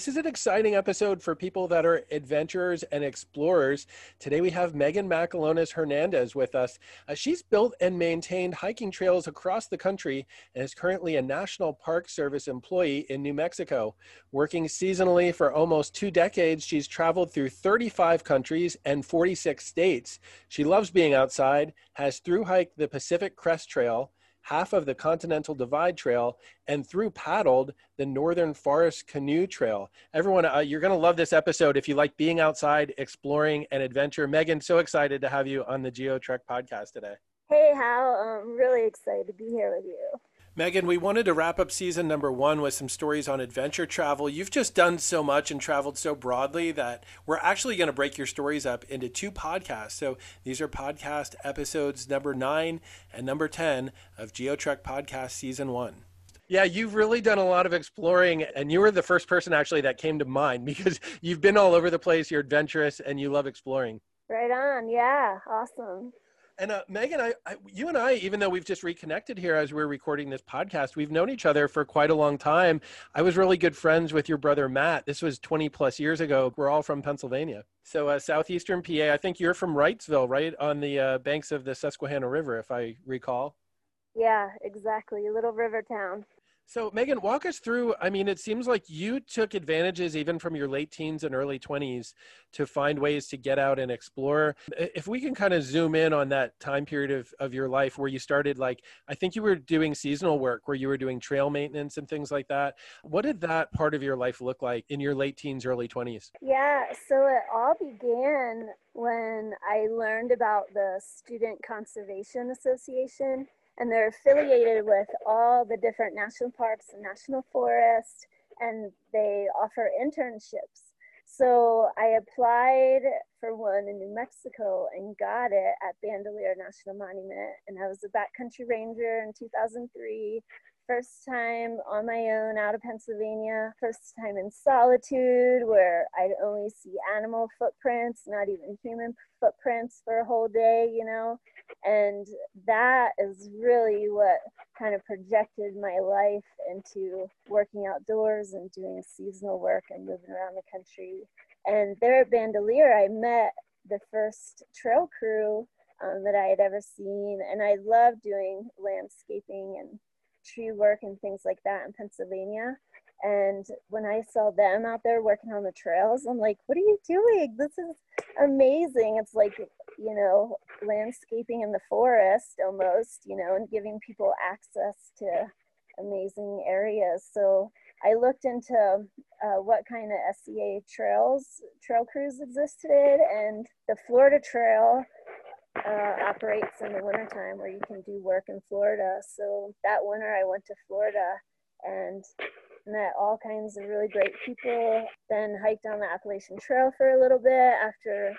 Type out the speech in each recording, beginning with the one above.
This is an exciting episode for people that are adventurers and explorers. Today we have Megan Macalones Hernandez with us. Uh, she's built and maintained hiking trails across the country and is currently a National Park Service employee in New Mexico. Working seasonally for almost two decades, she's traveled through 35 countries and 46 states. She loves being outside, has through hiked the Pacific Crest Trail half of the Continental Divide Trail, and through paddled the Northern Forest Canoe Trail. Everyone, uh, you're going to love this episode if you like being outside, exploring, and adventure. Megan, so excited to have you on the GeoTrek podcast today. Hey, Hal. I'm really excited to be here with you. Megan, we wanted to wrap up season number one with some stories on adventure travel. You've just done so much and traveled so broadly that we're actually going to break your stories up into two podcasts. So these are podcast episodes number nine and number 10 of GeoTrek Podcast Season One. Yeah, you've really done a lot of exploring, and you were the first person actually that came to mind because you've been all over the place. You're adventurous and you love exploring. Right on. Yeah. Awesome. And uh, Megan, I, I, you and I, even though we've just reconnected here as we're recording this podcast, we've known each other for quite a long time. I was really good friends with your brother Matt. This was 20 plus years ago. We're all from Pennsylvania. So uh, southeastern PA. I think you're from Wrightsville, right on the uh, banks of the Susquehanna River, if I recall. Yeah, exactly. Little river town. So, Megan, walk us through. I mean, it seems like you took advantages even from your late teens and early 20s to find ways to get out and explore. If we can kind of zoom in on that time period of, of your life where you started, like, I think you were doing seasonal work where you were doing trail maintenance and things like that. What did that part of your life look like in your late teens, early 20s? Yeah, so it all began when I learned about the Student Conservation Association and they're affiliated with all the different national parks and national forests, and they offer internships. So I applied for one in New Mexico and got it at Bandelier National Monument. And I was a backcountry ranger in 2003. First time on my own out of Pennsylvania. First time in solitude where I'd only see animal footprints, not even human footprints for a whole day, you know and that is really what kind of projected my life into working outdoors and doing seasonal work and moving around the country and there at bandelier i met the first trail crew um, that i had ever seen and i love doing landscaping and tree work and things like that in pennsylvania and when I saw them out there working on the trails, I'm like, what are you doing? This is amazing. It's like, you know, landscaping in the forest almost, you know, and giving people access to amazing areas. So I looked into uh, what kind of SCA trails, trail crews existed, and the Florida Trail uh, operates in the wintertime where you can do work in Florida. So that winter I went to Florida and met all kinds of really great people. Then hiked on the Appalachian Trail for a little bit after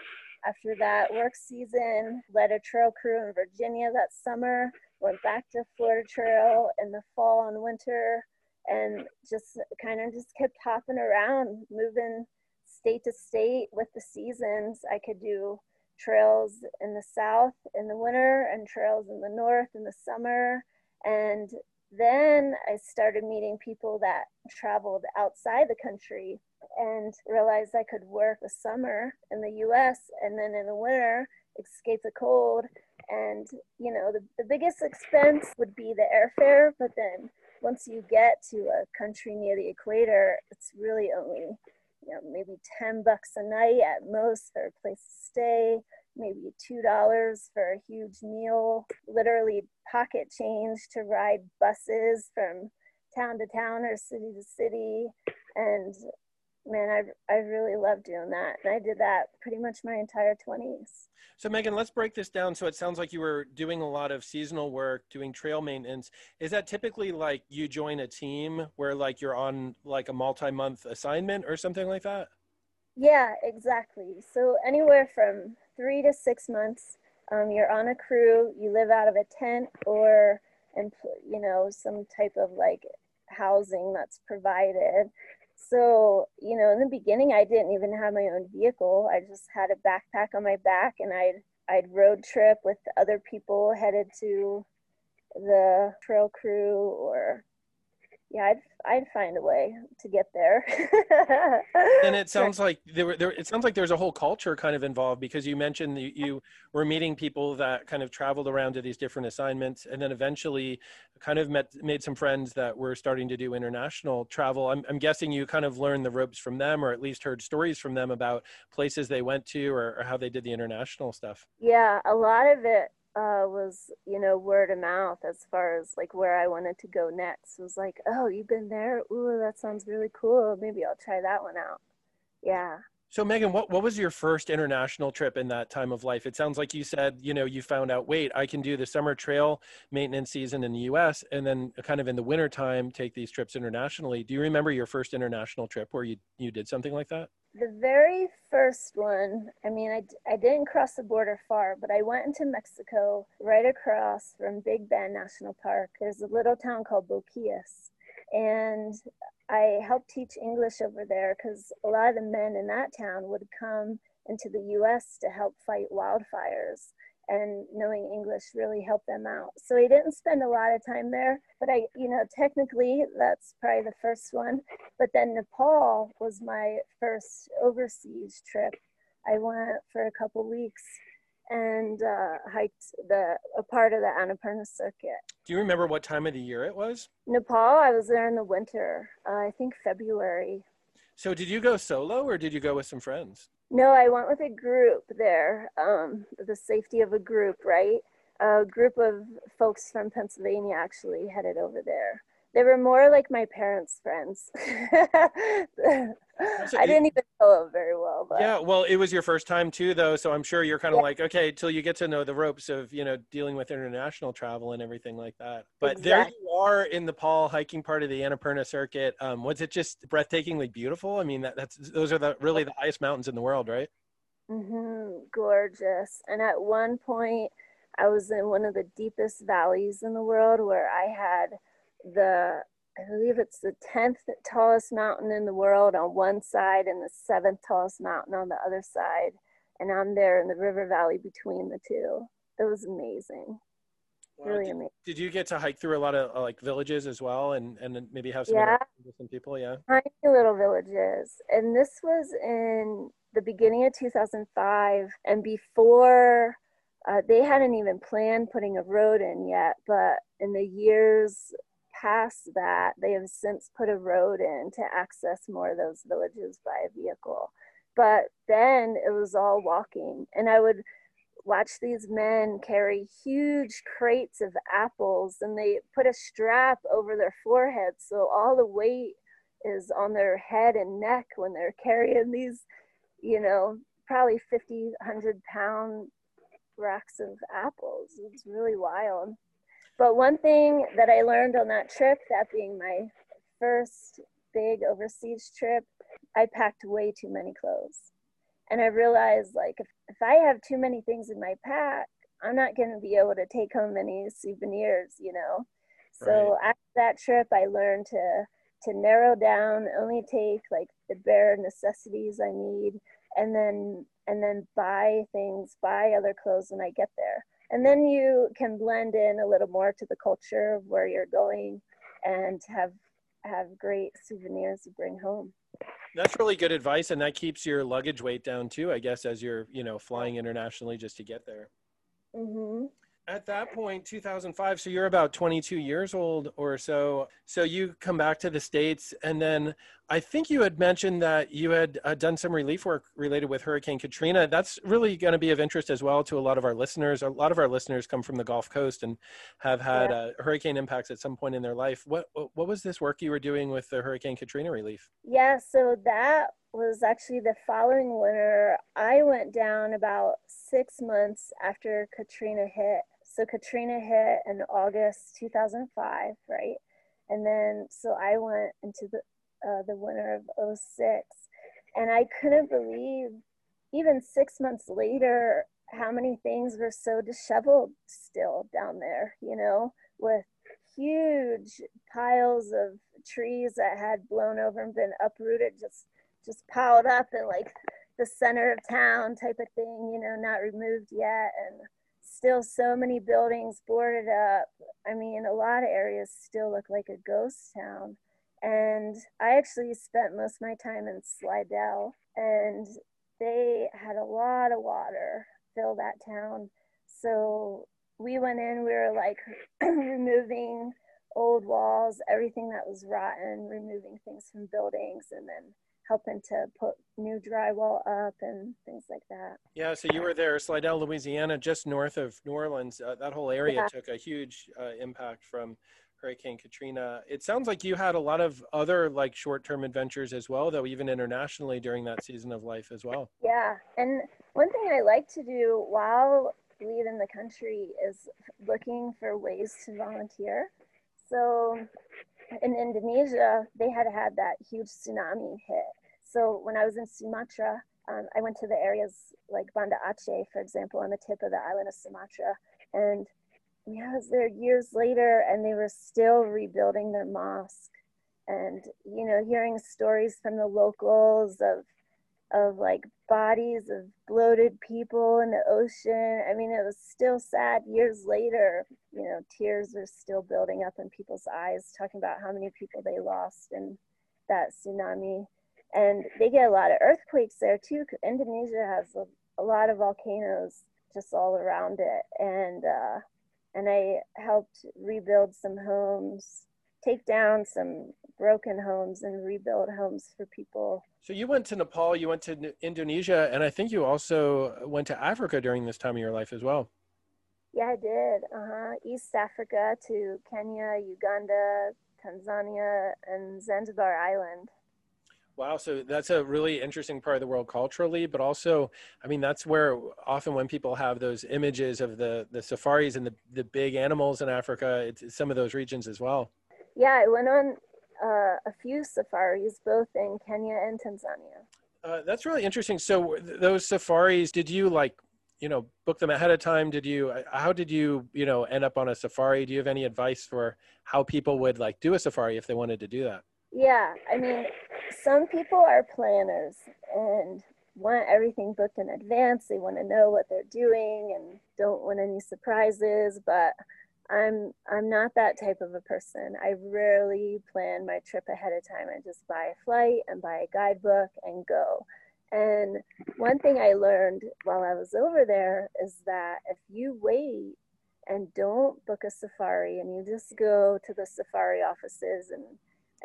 after that work season. Led a trail crew in Virginia that summer. Went back to Florida Trail in the fall and winter, and just kind of just kept hopping around, moving state to state with the seasons. I could do trails in the south in the winter and trails in the north in the summer and then I started meeting people that traveled outside the country and realized I could work the summer in the US and then in the winter escape the cold. And, you know, the, the biggest expense would be the airfare, but then once you get to a country near the equator, it's really only, you know, maybe 10 bucks a night at most for a place to stay maybe two dollars for a huge meal literally pocket change to ride buses from town to town or city to city. And man i i really love doing that and i did that pretty much my entire 20s so megan let's break this down so it sounds like you were doing a lot of seasonal work doing trail maintenance is that typically like you join a team where like you're on like a multi-month assignment or something like that yeah exactly so anywhere from three to six months. Um, you're on a crew, you live out of a tent or, you know, some type of like housing that's provided. So, you know, in the beginning, I didn't even have my own vehicle. I just had a backpack on my back and I'd, I'd road trip with other people headed to the trail crew or yeah, I'd I'd find a way to get there. and it sounds like there were there. It sounds like there's a whole culture kind of involved because you mentioned you, you were meeting people that kind of traveled around to these different assignments, and then eventually kind of met made some friends that were starting to do international travel. I'm I'm guessing you kind of learned the ropes from them, or at least heard stories from them about places they went to or, or how they did the international stuff. Yeah, a lot of it uh, was you know word of mouth as far as like where I wanted to go next. It was like, oh, you've been there? Ooh, that sounds really cool. Maybe I'll try that one out. Yeah. So Megan, what, what was your first international trip in that time of life? It sounds like you said, you know, you found out, wait, I can do the summer trail maintenance season in the US and then kind of in the winter time take these trips internationally. Do you remember your first international trip where you, you did something like that? The very first one, I mean, I, I didn't cross the border far, but I went into Mexico right across from Big Bend National Park. There's a little town called Boquillas. And I helped teach English over there because a lot of the men in that town would come into the US to help fight wildfires and knowing English really helped them out. So I didn't spend a lot of time there, but I, you know, technically that's probably the first one. But then Nepal was my first overseas trip. I went for a couple weeks and uh, hiked the a part of the Annapurna circuit. Do you remember what time of the year it was? Nepal, I was there in the winter. Uh, I think February. So did you go solo or did you go with some friends? No, I went with a group there. Um, the safety of a group, right? A group of folks from Pennsylvania actually headed over there. They were more like my parents' friends. I didn't even know them very well. But. Yeah, well, it was your first time too, though, so I'm sure you're kind of yeah. like, okay, till you get to know the ropes of you know dealing with international travel and everything like that. But exactly. there you are in Nepal hiking part of the Annapurna circuit. Um, was it just breathtakingly beautiful? I mean, that, that's those are the really the highest mountains in the world, right? Mm-hmm. Gorgeous. And at one point, I was in one of the deepest valleys in the world where I had the I believe it's the 10th tallest mountain in the world on one side and the seventh tallest mountain on the other side. And I'm there in the river valley between the two. It was amazing. Wow. Really did, amazing. Did you get to hike through a lot of uh, like villages as well and, and maybe have some, yeah. some people? Yeah. Tiny little villages. And this was in the beginning of 2005 and before uh, they hadn't even planned putting a road in yet, but in the years past that, they have since put a road in to access more of those villages by vehicle. But then it was all walking, and I would watch these men carry huge crates of apples and they put a strap over their forehead so all the weight is on their head and neck when they're carrying these you know probably 50 100 pound racks of apples it's really wild but one thing that I learned on that trip, that being my first big overseas trip, I packed way too many clothes. And I realized like if, if I have too many things in my pack, I'm not going to be able to take home any souvenirs, you know. So right. after that trip, I learned to to narrow down, only take like the bare necessities I need, and then and then buy things, buy other clothes when I get there and then you can blend in a little more to the culture of where you're going and have have great souvenirs to bring home. That's really good advice and that keeps your luggage weight down too i guess as you're you know flying internationally just to get there. Mm-hmm at that point 2005 so you're about 22 years old or so. So you come back to the states and then i think you had mentioned that you had uh, done some relief work related with hurricane katrina. That's really going to be of interest as well to a lot of our listeners. A lot of our listeners come from the gulf coast and have had yeah. uh, hurricane impacts at some point in their life. What what was this work you were doing with the hurricane katrina relief? Yeah so that was actually the following winter. I went down about six months after katrina hit so Katrina hit in August 2005, right? And then so I went into the uh, the winter of 06 and I couldn't believe even six months later how many things were so disheveled still down there, you know, with huge piles of trees that had blown over and been uprooted, just just piled up in like the center of town type of thing, you know, not removed yet. And still so many buildings boarded up. I mean, a lot of areas still look like a ghost town. And I actually spent most of my time in Slidell, and they had a lot of water fill that town. So we went in, we were like removing old walls, everything that was rotten, removing things from buildings, and then helping to put new drywall up and things like that. Yeah, so you were there, Slidell, Louisiana, just north of New Orleans. Uh, that whole area yeah. took a huge uh, impact from Hurricane Katrina. It sounds like you had a lot of other like short-term adventures as well, though, even internationally during that season of life as well. Yeah, and one thing I like to do while leaving the country is looking for ways to volunteer. So in Indonesia, they had had that huge tsunami hit. So when I was in Sumatra, um, I went to the areas like Banda Aceh, for example, on the tip of the island of Sumatra. And I was there years later and they were still rebuilding their mosque. And, you know, hearing stories from the locals of of like bodies of bloated people in the ocean. I mean, it was still sad years later. You know, tears are still building up in people's eyes, talking about how many people they lost in that tsunami. And they get a lot of earthquakes there too. Indonesia has a, a lot of volcanoes just all around it. And, uh, and I helped rebuild some homes, take down some broken homes and rebuild homes for people. So you went to Nepal, you went to Indonesia, and I think you also went to Africa during this time of your life as well. Yeah, I did. Uh huh. East Africa to Kenya, Uganda, Tanzania, and Zanzibar Island. Wow, so that's a really interesting part of the world culturally, but also, I mean, that's where often when people have those images of the the safaris and the the big animals in Africa, it's some of those regions as well. Yeah, I went on uh, a few safaris, both in Kenya and Tanzania. Uh, that's really interesting. So th- those safaris, did you like, you know, book them ahead of time? Did you? Uh, how did you, you know, end up on a safari? Do you have any advice for how people would like do a safari if they wanted to do that? Yeah, I mean, some people are planners and want everything booked in advance. They want to know what they're doing and don't want any surprises. But I'm I'm not that type of a person. I rarely plan my trip ahead of time. I just buy a flight and buy a guidebook and go. And one thing I learned while I was over there is that if you wait and don't book a safari and you just go to the safari offices and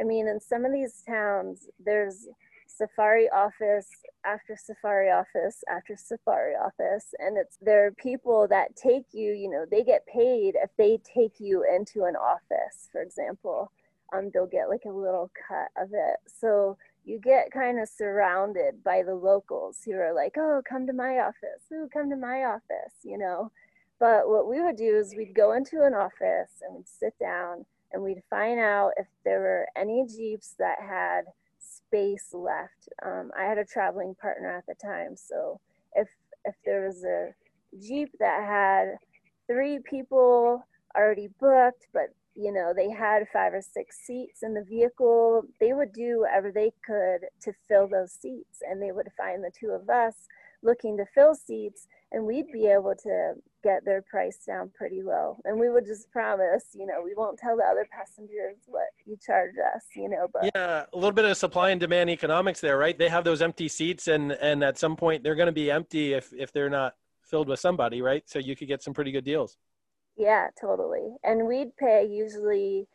I mean in some of these towns there's safari office after safari office after safari office. And it's there are people that take you you know they get paid if they take you into an office for example. Um they'll get like a little cut of it. So you get kind of surrounded by the locals who are like oh come to my office. Oh come to my office you know? But what we would do is we'd go into an office and we'd sit down and we'd find out if there were any jeeps that had space left. Um, I had a traveling partner at the time, so if if there was a jeep that had three people already booked, but you know they had five or six seats in the vehicle, they would do whatever they could to fill those seats, and they would find the two of us looking to fill seats and we'd be able to get their price down pretty low. And we would just promise, you know, we won't tell the other passengers what you charge us, you know. But yeah, a little bit of supply and demand economics there, right? They have those empty seats, and and at some point they're going to be empty if if they're not filled with somebody, right? So you could get some pretty good deals. Yeah, totally. And we'd pay usually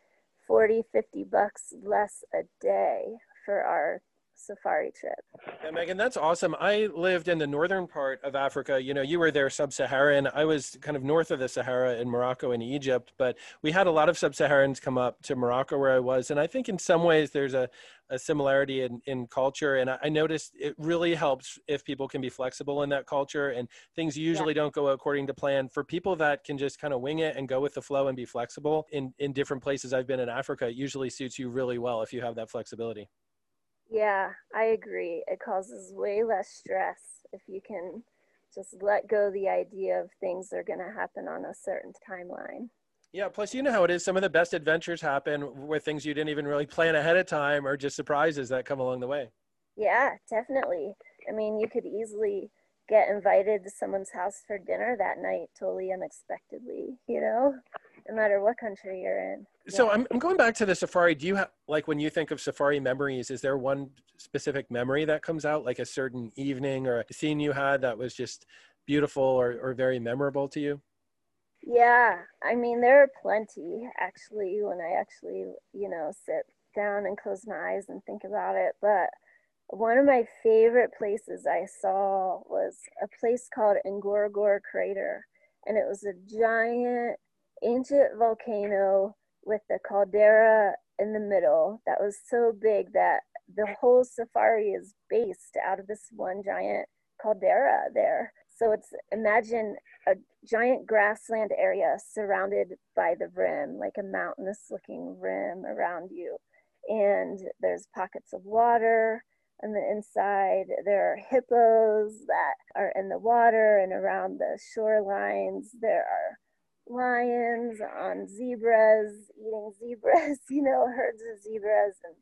40, 50 bucks less a day for our safari trip. Yeah, Megan, that's awesome. I lived in the northern part of Africa. You know, you were there sub-Saharan. I was kind of north of the Sahara in Morocco and Egypt, but we had a lot of sub-Saharans come up to Morocco where I was. And I think in some ways there's a, a similarity in, in culture. And I, I noticed it really helps if people can be flexible in that culture and things usually yeah. don't go according to plan. For people that can just kind of wing it and go with the flow and be flexible in, in different places I've been in Africa, it usually suits you really well if you have that flexibility. Yeah, I agree. It causes way less stress if you can just let go the idea of things are going to happen on a certain timeline. Yeah, plus you know how it is. Some of the best adventures happen with things you didn't even really plan ahead of time or just surprises that come along the way. Yeah, definitely. I mean, you could easily get invited to someone's house for dinner that night totally unexpectedly, you know? And matter what country you're in. So yeah. I'm, I'm going back to the safari. Do you have, like, when you think of safari memories, is there one specific memory that comes out, like a certain evening or a scene you had that was just beautiful or, or very memorable to you? Yeah, I mean, there are plenty actually when I actually, you know, sit down and close my eyes and think about it. But one of my favorite places I saw was a place called Ngorongoro Crater. And it was a giant ancient volcano with the caldera in the middle that was so big that the whole safari is based out of this one giant caldera there. So it's imagine a giant grassland area surrounded by the rim, like a mountainous looking rim around you. And there's pockets of water on the inside. There are hippos that are in the water and around the shorelines. There are lions on zebras eating zebras, you know, herds of zebras. And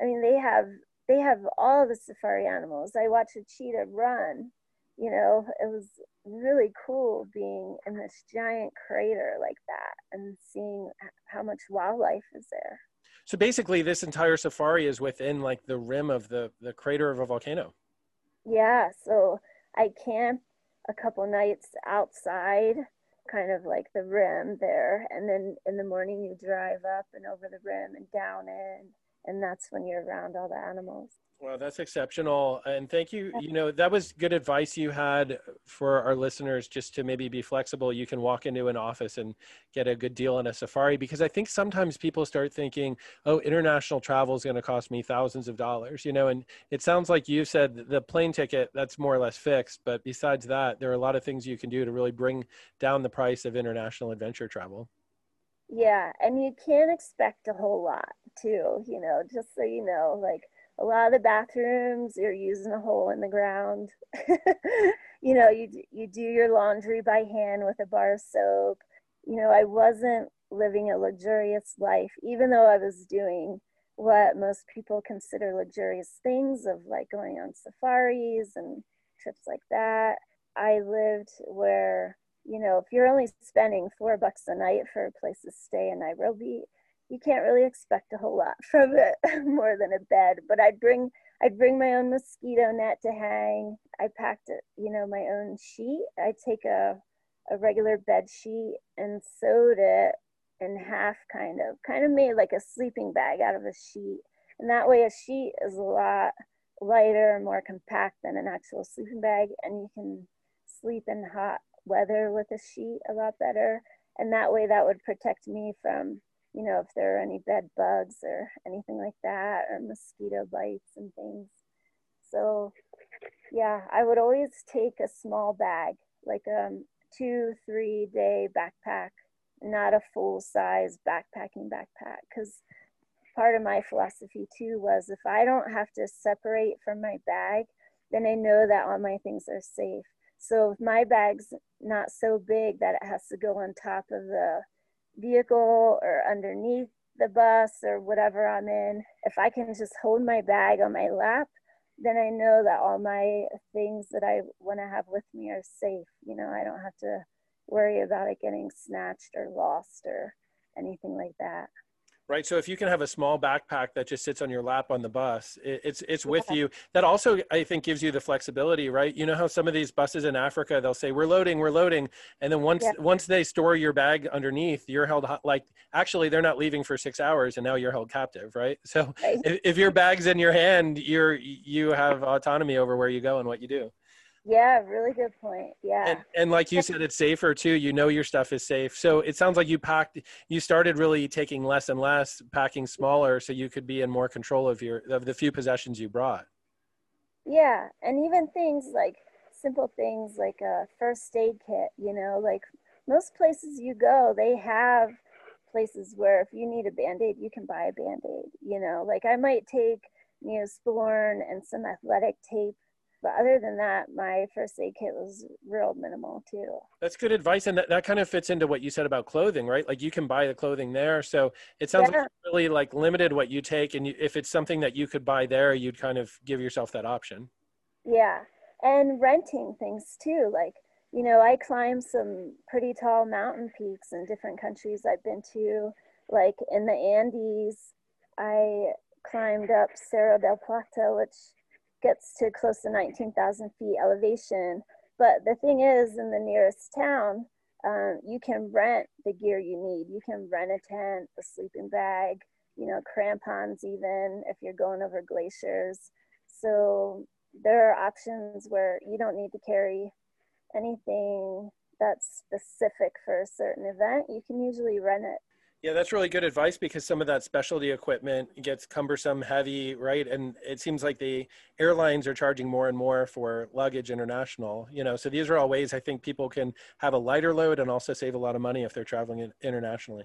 I mean, they have they have all the safari animals. I watched a cheetah run. You know, it was really cool being in this giant crater like that and seeing how much wildlife is there. So basically, this entire safari is within like the rim of the the crater of a volcano. Yeah. So I camped a couple nights outside, kind of like the rim there, and then in the morning you drive up and over the rim and down in, and that's when you're around all the animals. Well, that's exceptional. And thank you. You know, that was good advice you had for our listeners just to maybe be flexible. You can walk into an office and get a good deal on a safari because I think sometimes people start thinking, oh, international travel is going to cost me thousands of dollars, you know, and it sounds like you said the plane ticket, that's more or less fixed. But besides that, there are a lot of things you can do to really bring down the price of international adventure travel. Yeah. And you can't expect a whole lot too, you know, just so you know, like, a lot of the bathrooms you're using a hole in the ground. You know you you do your laundry by hand with a bar of soap. You know i wasn't living a luxurious life even though i was doing what most people consider luxurious things of like going on safaris and trips like that. I lived where you know if you're only spending four bucks a night for a place to stay in nairobi you can't really expect a whole lot from it more than a bed. But I'd bring I'd bring my own mosquito net to hang. I packed you know, my own sheet. I take a a regular bed sheet and sewed it in half kind of kind of made like a sleeping bag out of a sheet. And that way a sheet is a lot lighter and more compact than an actual sleeping bag and you can sleep in hot weather with a sheet a lot better. And that way that would protect me from you know, if there are any bed bugs or anything like that, or mosquito bites and things. So, yeah, I would always take a small bag, like a um, two, three day backpack, not a full size backpacking backpack. Because part of my philosophy too was if I don't have to separate from my bag, then I know that all my things are safe. So if my bag's not so big that it has to go on top of the vehicle or underneath the bus or whatever I'm in, if I can just hold my bag on my lap, then I know that all my things that I want to have with me are safe. You know, I don't have to worry about it getting snatched or lost or anything like that right so if you can have a small backpack that just sits on your lap on the bus it, it's it's with yeah. you that also i think gives you the flexibility right you know how some of these buses in africa they'll say we're loading we're loading and then once yeah. once they store your bag underneath you're held like actually they're not leaving for six hours and now you're held captive right so right. If, if your bag's in your hand you're you have autonomy over where you go and what you do yeah, really good point. Yeah. And, and like you said, it's safer too. You know your stuff is safe. So it sounds like you packed, you started really taking less and less, packing smaller so you could be in more control of your, of the few possessions you brought. Yeah. And even things like simple things like a first aid kit, you know, like most places you go, they have places where if you need a band-aid, you can buy a band-aid, you know, like I might take Neosporin and some athletic tape but other than that, my first aid kit was real minimal too. That's good advice. And that, that kind of fits into what you said about clothing, right? Like you can buy the clothing there. So it sounds yeah. like really like limited what you take. And you, if it's something that you could buy there, you'd kind of give yourself that option. Yeah. And renting things too. Like you know, I climbed some pretty tall mountain peaks in different countries I've been to. Like in the Andes, I climbed up Cerro del Plata, which gets to close to 19,000 feet elevation. But the thing is, in the nearest town, um, you can rent the gear you need. You can rent a tent, a sleeping bag, you know, crampons, even if you're going over glaciers. So there are options where you don't need to carry anything that's specific for a certain event. You can usually rent it. Yeah, that's really good advice because some of that specialty equipment gets cumbersome, heavy, right? And it seems like the airlines are charging more and more for luggage international, you know. So these are all ways I think people can have a lighter load and also save a lot of money if they're traveling internationally.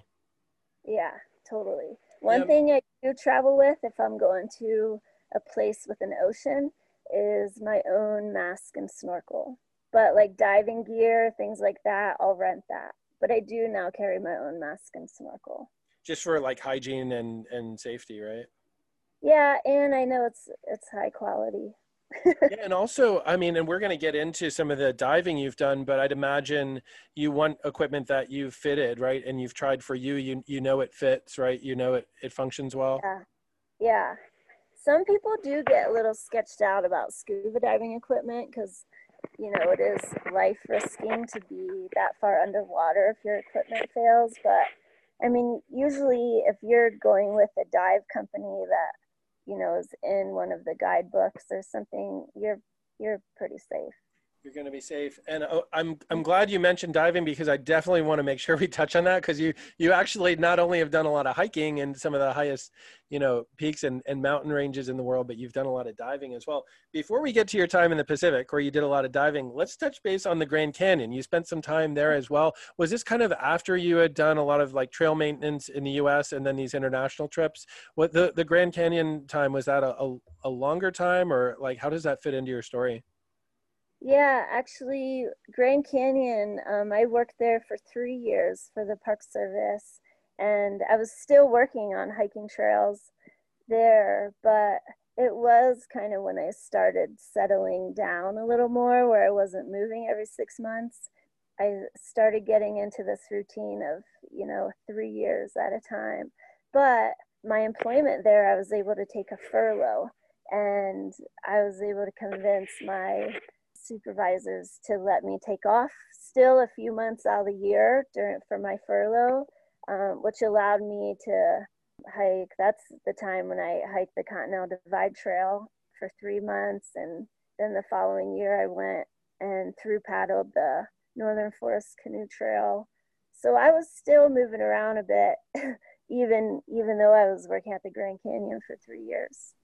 Yeah, totally. One thing I do travel with if I'm going to a place with an ocean is my own mask and snorkel. But like diving gear, things like that, I'll rent that but I do now carry my own mask and snorkel. Just for like hygiene and and safety, right? Yeah, and I know it's it's high quality. yeah, and also, I mean, and we're going to get into some of the diving you've done, but I'd imagine you want equipment that you've fitted, right? And you've tried for you, you you know it fits, right? You know it it functions well. Yeah, yeah. Some people do get a little sketched out about scuba diving equipment because you know, it is life risking to be that far underwater if your equipment fails. But I mean, usually if you're going with a dive company that, you know, is in one of the guidebooks or something, you're you're pretty safe you're going to be safe. And uh, I'm I'm glad you mentioned diving because I definitely want to make sure we touch on that because you you actually not only have done a lot of hiking and some of the highest you know peaks and, and mountain ranges in the world, but you've done a lot of diving as well. Before we get to your time in the Pacific where you did a lot of diving, let's touch base on the Grand Canyon. You spent some time there as well. Was this kind of after you had done a lot of like trail maintenance in the U.S. and then these international trips? What the the Grand Canyon time was that a, a, a longer time or like how does that fit into your story? Yeah, actually, Grand Canyon, um, I worked there for three years for the Park Service, and I was still working on hiking trails there, but it was kind of when I started settling down a little more, where I wasn't moving every six months. I started getting into this routine of, you know, three years at a time. But my employment there, I was able to take a furlough and I was able to convince my supervisors to let me take off still a few months out of the year during for my furlough, um, which allowed me to hike. That's the time when I hiked the Continental Divide Trail for three months, and then the following year I went and through paddled the Northern Forest Canoe Trail. So I was still moving around a bit, even even though I was working at the Grand Canyon for three years.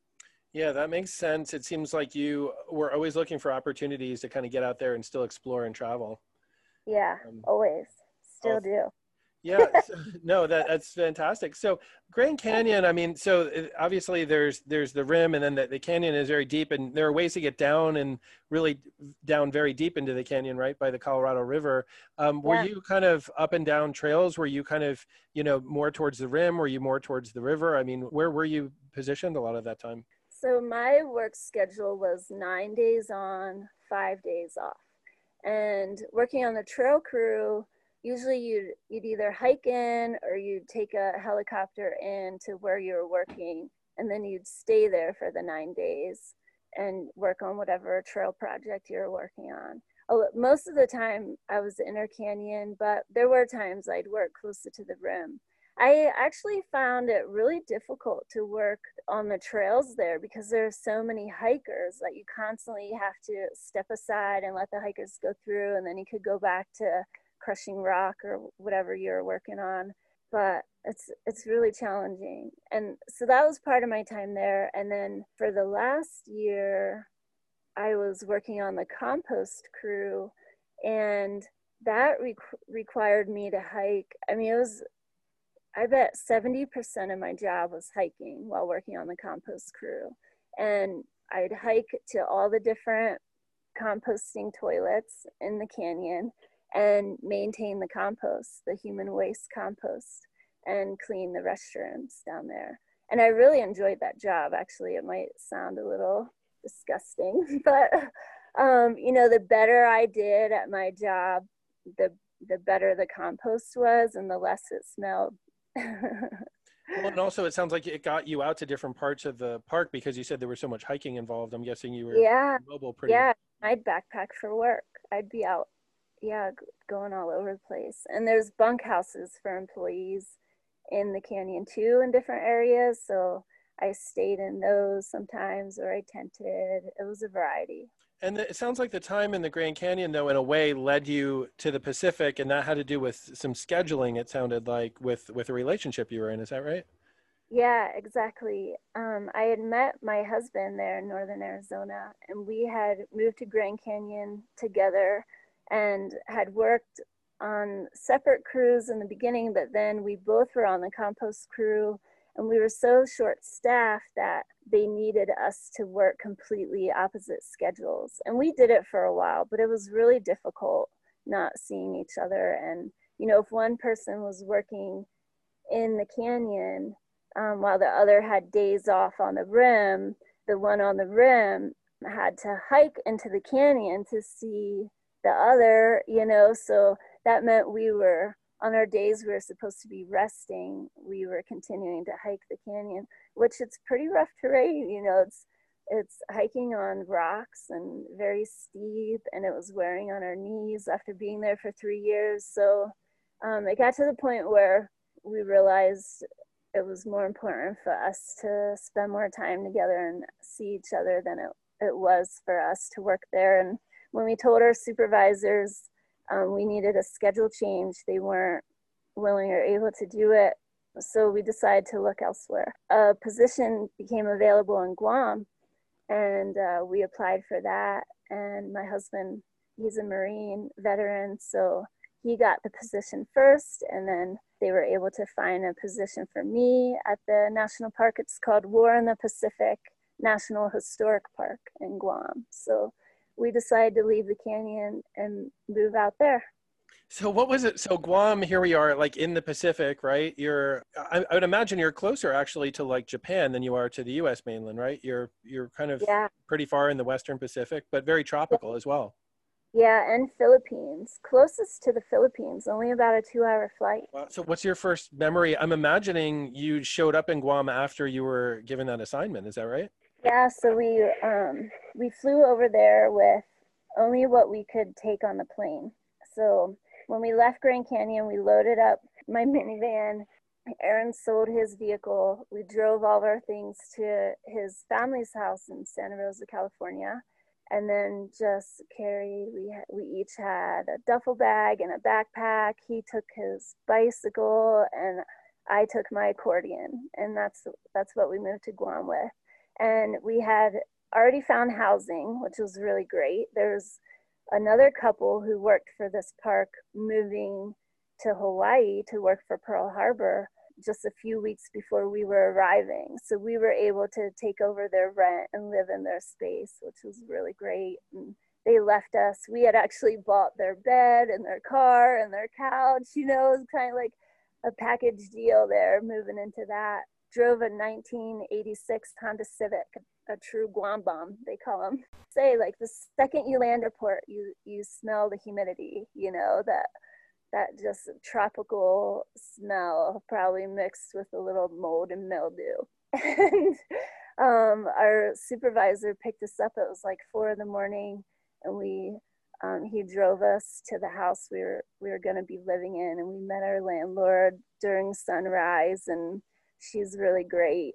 Yeah, that makes sense. It seems like you were always looking for opportunities to kind of get out there and still explore and travel. Yeah, um, always. Still do. yeah, so, no, that that's fantastic. So Grand Canyon, I mean, so uh, obviously there's there's the rim, and then the, the canyon is very deep, and there are ways to get down and really down very deep into the canyon, right by the Colorado River. Um, were yeah. you kind of up and down trails? Were you kind of you know more towards the rim? Were you more towards the river? I mean, where were you positioned a lot of that time? So my work schedule was nine days on, five days off. And working on the trail crew, usually you'd, you'd either hike in or you'd take a helicopter in to where you were working, and then you'd stay there for the nine days and work on whatever trail project you're working on. Most of the time I was Inner Canyon, but there were times I'd work closer to the rim. I actually found it really difficult to work on the trails there because there are so many hikers that you constantly have to step aside and let the hikers go through, and then you could go back to crushing rock or whatever you're working on. But it's it's really challenging, and so that was part of my time there. And then for the last year, I was working on the compost crew, and that re- required me to hike. I mean, it was I bet 70% of my job was hiking while working on the compost crew. And I'd hike to all the different composting toilets in the canyon and maintain the compost, the human waste compost, and clean the restrooms down there. And I really enjoyed that job. Actually, it might sound a little disgusting, but um, you know, the better I did at my job, the the better the compost was and the less it smelled. Well, and also it sounds like it got you out to different parts of the park because you said there was so much hiking involved. I'm guessing you were yeah mobile pretty. Yeah, I'd backpack for work. I'd be out, yeah, going all over the place. And there's bunk houses for employees in the canyon too in different areas. So I stayed in those sometimes, or I tented. It was a variety. And it sounds like the time in the Grand Canyon, though, in a way, led you to the Pacific, and that had to do with some scheduling. It sounded like with with a relationship you were in. Is that right? Yeah, exactly. Um, I had met my husband there in northern Arizona, and we had moved to Grand Canyon together, and had worked on separate crews in the beginning. But then we both were on the compost crew and we were so short staffed that they needed us to work completely opposite schedules. And we did it for a while, but it was really difficult not seeing each other. And, you know, if one person was working in the canyon um, while the other had days off on the rim, the one on the rim had to hike into the canyon to see the other, you know, so that meant we were on our days we were supposed to be resting, we were continuing to hike the canyon, which it's pretty rough terrain. You know, it's it's hiking on rocks and very steep, and it was wearing on our knees after being there for three years. So um, it got to the point where we realized it was more important for us to spend more time together and see each other than it, it was for us to work there. And when we told our supervisors um, we needed a schedule change. They weren't willing or able to do it. So we decided to look elsewhere. A position became available in Guam, and uh, we applied for that. And my husband, he's a Marine veteran, so he got the position first, and then they were able to find a position for me at the national park. It's called War in the Pacific National Historic Park in Guam. So we decided to leave the canyon and move out there. So what was it? So Guam, here we are, like in the Pacific, right? You're, I, I, would imagine you're closer actually to like Japan than you are to the U.S. mainland, right? You're you're kind of yeah. pretty far in the Western Pacific, but very tropical yeah. as well. Yeah, and Philippines, closest to the Philippines, only about a two-hour flight. So, what's your first memory? I'm imagining you showed up in Guam after you were given that assignment. Is that right? Yeah, so we um, we flew over there with only what we could take on the plane. So when we left Grand Canyon, we loaded up my minivan. Aaron sold his vehicle. We drove all of our things to his family's house in Santa Rosa, California, and then just carried. We we each had a duffel bag and a backpack. He took his bicycle, and I took my accordion, and that's that's what we moved to Guam with and we had already found housing, which was really great. There's another couple who worked for this park moving to Hawaii to work for Pearl Harbor just a few weeks before we were arriving. So we were able to take over their rent and live in their space, which was really great. And they left us. We had actually bought their bed and their car and their couch. You know, it was kind of like a package deal there, moving into that drove a 1986 Honda Civic, a true Guam bomb, they call them. Say like the second you land a port, you you smell the humidity. You know that that just tropical smell, probably mixed with a little mold and mildew. and um, our supervisor picked us up. It was like four in the morning, and we um, he drove us to the house we were we were going to be living in, and we met our landlord during sunrise and she's really great.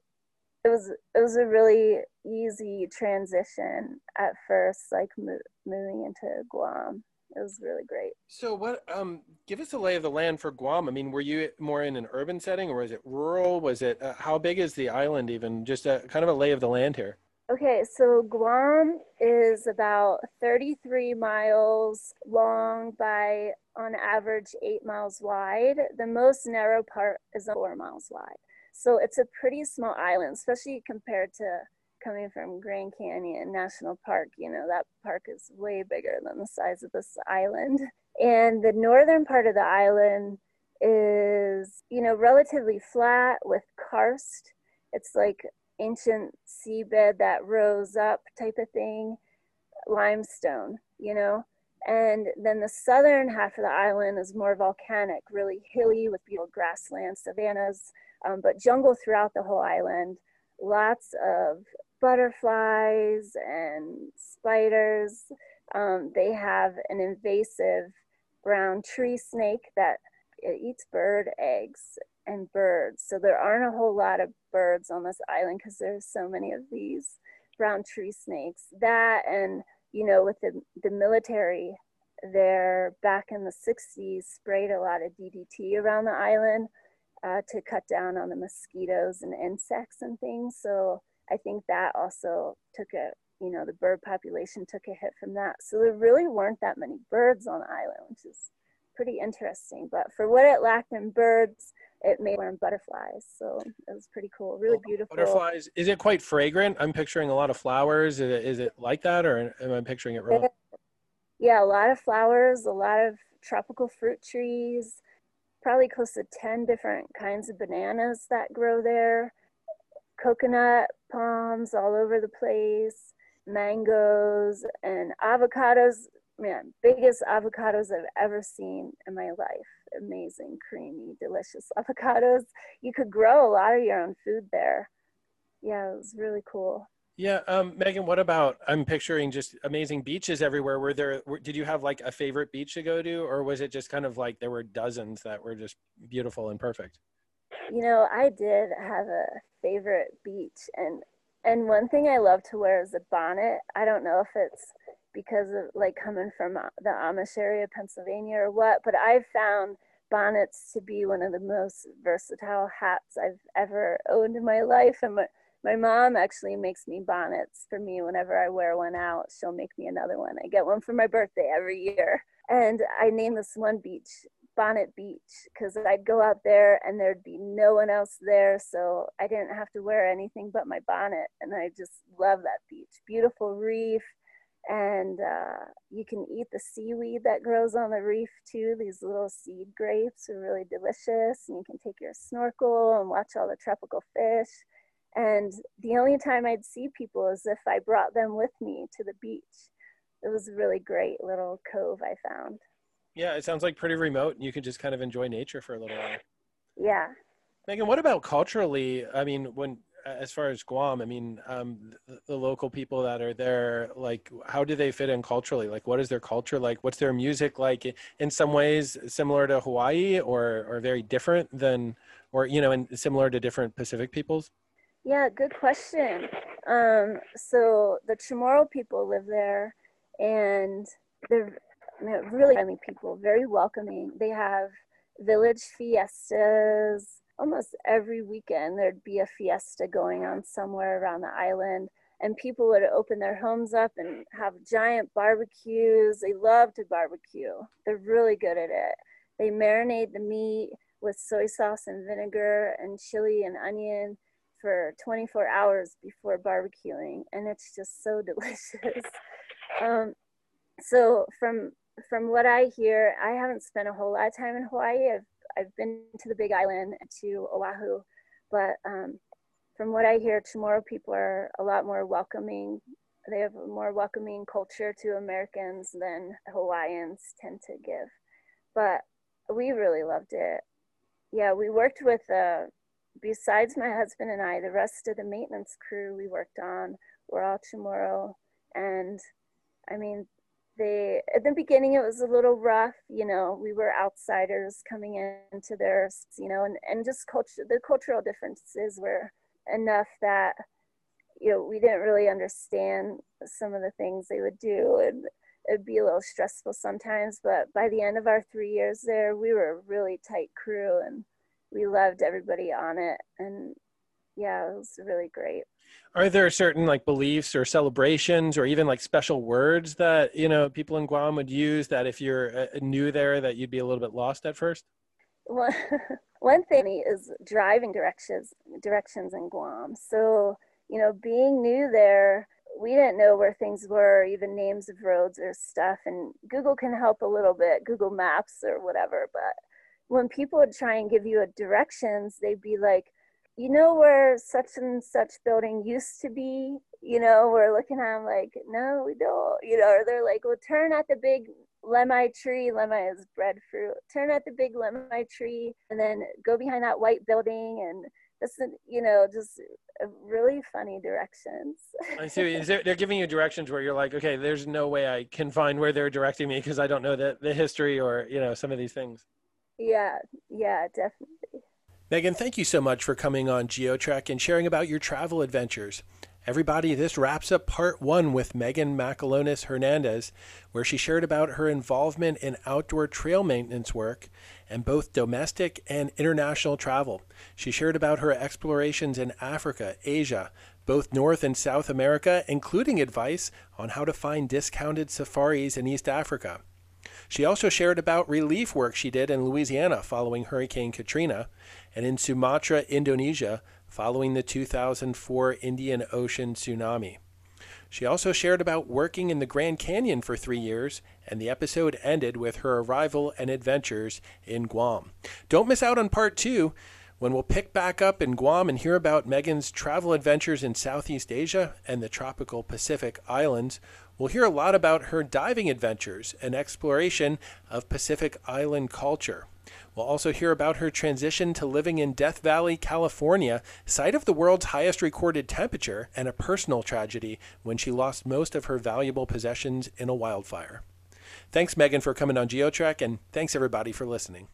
It was it was a really easy transition at first, like mo- moving into Guam. It was really great. So, what? Um, give us a lay of the land for Guam. I mean, were you more in an urban setting, or was it rural? Was it uh, how big is the island? Even just a kind of a lay of the land here. Okay, so Guam is about 33 miles long by, on average, eight miles wide. The most narrow part is four miles wide. So it's a pretty small island, especially compared to coming from Grand Canyon National Park. You know, that park is way bigger than the size of this island. And the northern part of the island is, you know, relatively flat with karst. It's like ancient seabed that rose up type of thing. limestone, you know. And then the southern half of the island is more volcanic, really hilly with beautiful grasslands, savannas, um, but jungle throughout the whole island. Lots of butterflies and spiders. Um, they have an invasive brown tree snake that it eats bird eggs and birds. So there aren't a whole lot of birds on this island because there's so many of these brown tree snakes. That and you know with the the military there back in the 60s sprayed a lot of DDT around the island uh, to cut down on the mosquitoes and insects and things. So I think that also took a you know the bird population took a hit from that. So there really weren't that many birds on the island, which is pretty interesting. But for what it lacked in birds, it made learn butterflies. So it was pretty cool, really beautiful. Butterflies. Is it quite fragrant? I'm picturing a lot of flowers. Is it, is it like that, or am I picturing it wrong? Yeah, a lot of flowers, a lot of tropical fruit trees, probably close to 10 different kinds of bananas that grow there, coconut palms all over the place, mangoes, and avocados man, biggest avocados I've ever seen in my life. Amazing, creamy, delicious avocados. You could grow a lot of your own food there. Yeah, it was really cool. Yeah, um, Megan, what about? I'm picturing just amazing beaches everywhere. Were there? Were, did you have like a favorite beach to go to, or was it just kind of like there were dozens that were just beautiful and perfect? You know, I did have a favorite beach, and and one thing I love to wear is a bonnet. I don't know if it's because of like coming from the Amish area of Pennsylvania or what, but I've found bonnets to be one of the most versatile hats I've ever owned in my life. And my, mom actually makes me bonnets for me whenever I wear one out. She'll make me another one. I get one for my birthday every year. And I named this one beach Bonnet Beach because I'd go out there and there'd be no one else there. So I didn't have to wear anything but my bonnet. And I just love that beach. Beautiful reef and uh, you can eat the seaweed that grows on the reef too. These little sea grapes are really delicious, and you can take your snorkel and watch all the tropical fish. And the only time I'd see people is if I brought them with me to the beach. It was a really great little cove I found. Yeah, it sounds like pretty remote, and you can just kind of enjoy nature for a little while. Yeah. Megan, what about culturally? I mean, when as far as Guam, I mean, um, the, the, local people that are there, like, how do they fit in culturally? Like, what is their culture like? What's their music like? In some ways, similar to Hawaii, or or very different than, or you know, and similar to different Pacific peoples. Yeah, good question. Um, so the Chamorro people live there, and they're really friendly people, very welcoming. They have village fiestas almost every weekend. There'd be a fiesta going on somewhere around the island and people would open their homes up and have giant barbecues. They love to barbecue. They're really good at it. They marinate the meat with soy sauce and vinegar and chili and onion for 24 hours before barbecuing and it's just so delicious um, so from from what i hear i haven't spent a whole lot of time in hawaii i've I've been to the Big Island to Oahu, but um, from what I hear, Chamorro people are a lot more welcoming. They have a more welcoming culture to Americans than Hawaiians tend to give. But we really loved it. Yeah, we worked with, uh, besides my husband and I, the rest of the maintenance crew we worked on were all Chamorro. And I mean, they at the beginning it was a little rough you know we were outsiders coming into their you know and, and just culture the cultural differences were enough that you know we didn't really understand some of the things they would do and it'd be a little stressful sometimes but by the end of our three years there we were a really tight crew and we loved everybody on it. And yeah it was really great. Are there certain like beliefs or celebrations or even like special words that you know people in guam would use that if you're uh, new there that you'd be a little bit lost at first? Well, one thing is driving directions directions in guam. So you know being new there we didn't know where things were even names of roads or stuff. And google can help a little bit google maps or whatever but when people would try and give you directions they'd be like you know where such and such building used to be you know, we're looking at them like, no, we don't, you know, or they're like, well, turn at the big lemmai tree. Lemmai is breadfruit. Turn at the big lemmai tree and then go behind that white building and this, you know, just really funny directions. I see. There, they're giving you directions where you're like, okay, there's no way I can find where they're directing me because I don't know the, the history or, you know, some of these things. Yeah, yeah, definitely. Megan, thank you so much for coming on GeoTrek and sharing about your travel adventures. Everybody, this wraps up part one with Megan Macalonis Hernandez, where she shared about her involvement in outdoor trail maintenance work and both domestic and international travel. She shared about her explorations in Africa, Asia, both North and South America, including advice on how to find discounted safaris in East Africa. She also shared about relief work she did in Louisiana following Hurricane Katrina and in Sumatra, Indonesia, following the 2004 Indian Ocean tsunami. She also shared about working in the Grand Canyon for three years, and the episode ended with her arrival and adventures in Guam. Don't miss out on part two when we'll pick back up in Guam and hear about Megan's travel adventures in Southeast Asia and the tropical Pacific Islands. We'll hear a lot about her diving adventures and exploration of Pacific Island culture. We'll also hear about her transition to living in Death Valley, California, site of the world's highest recorded temperature, and a personal tragedy when she lost most of her valuable possessions in a wildfire. Thanks, Megan, for coming on GeoTrek, and thanks everybody for listening.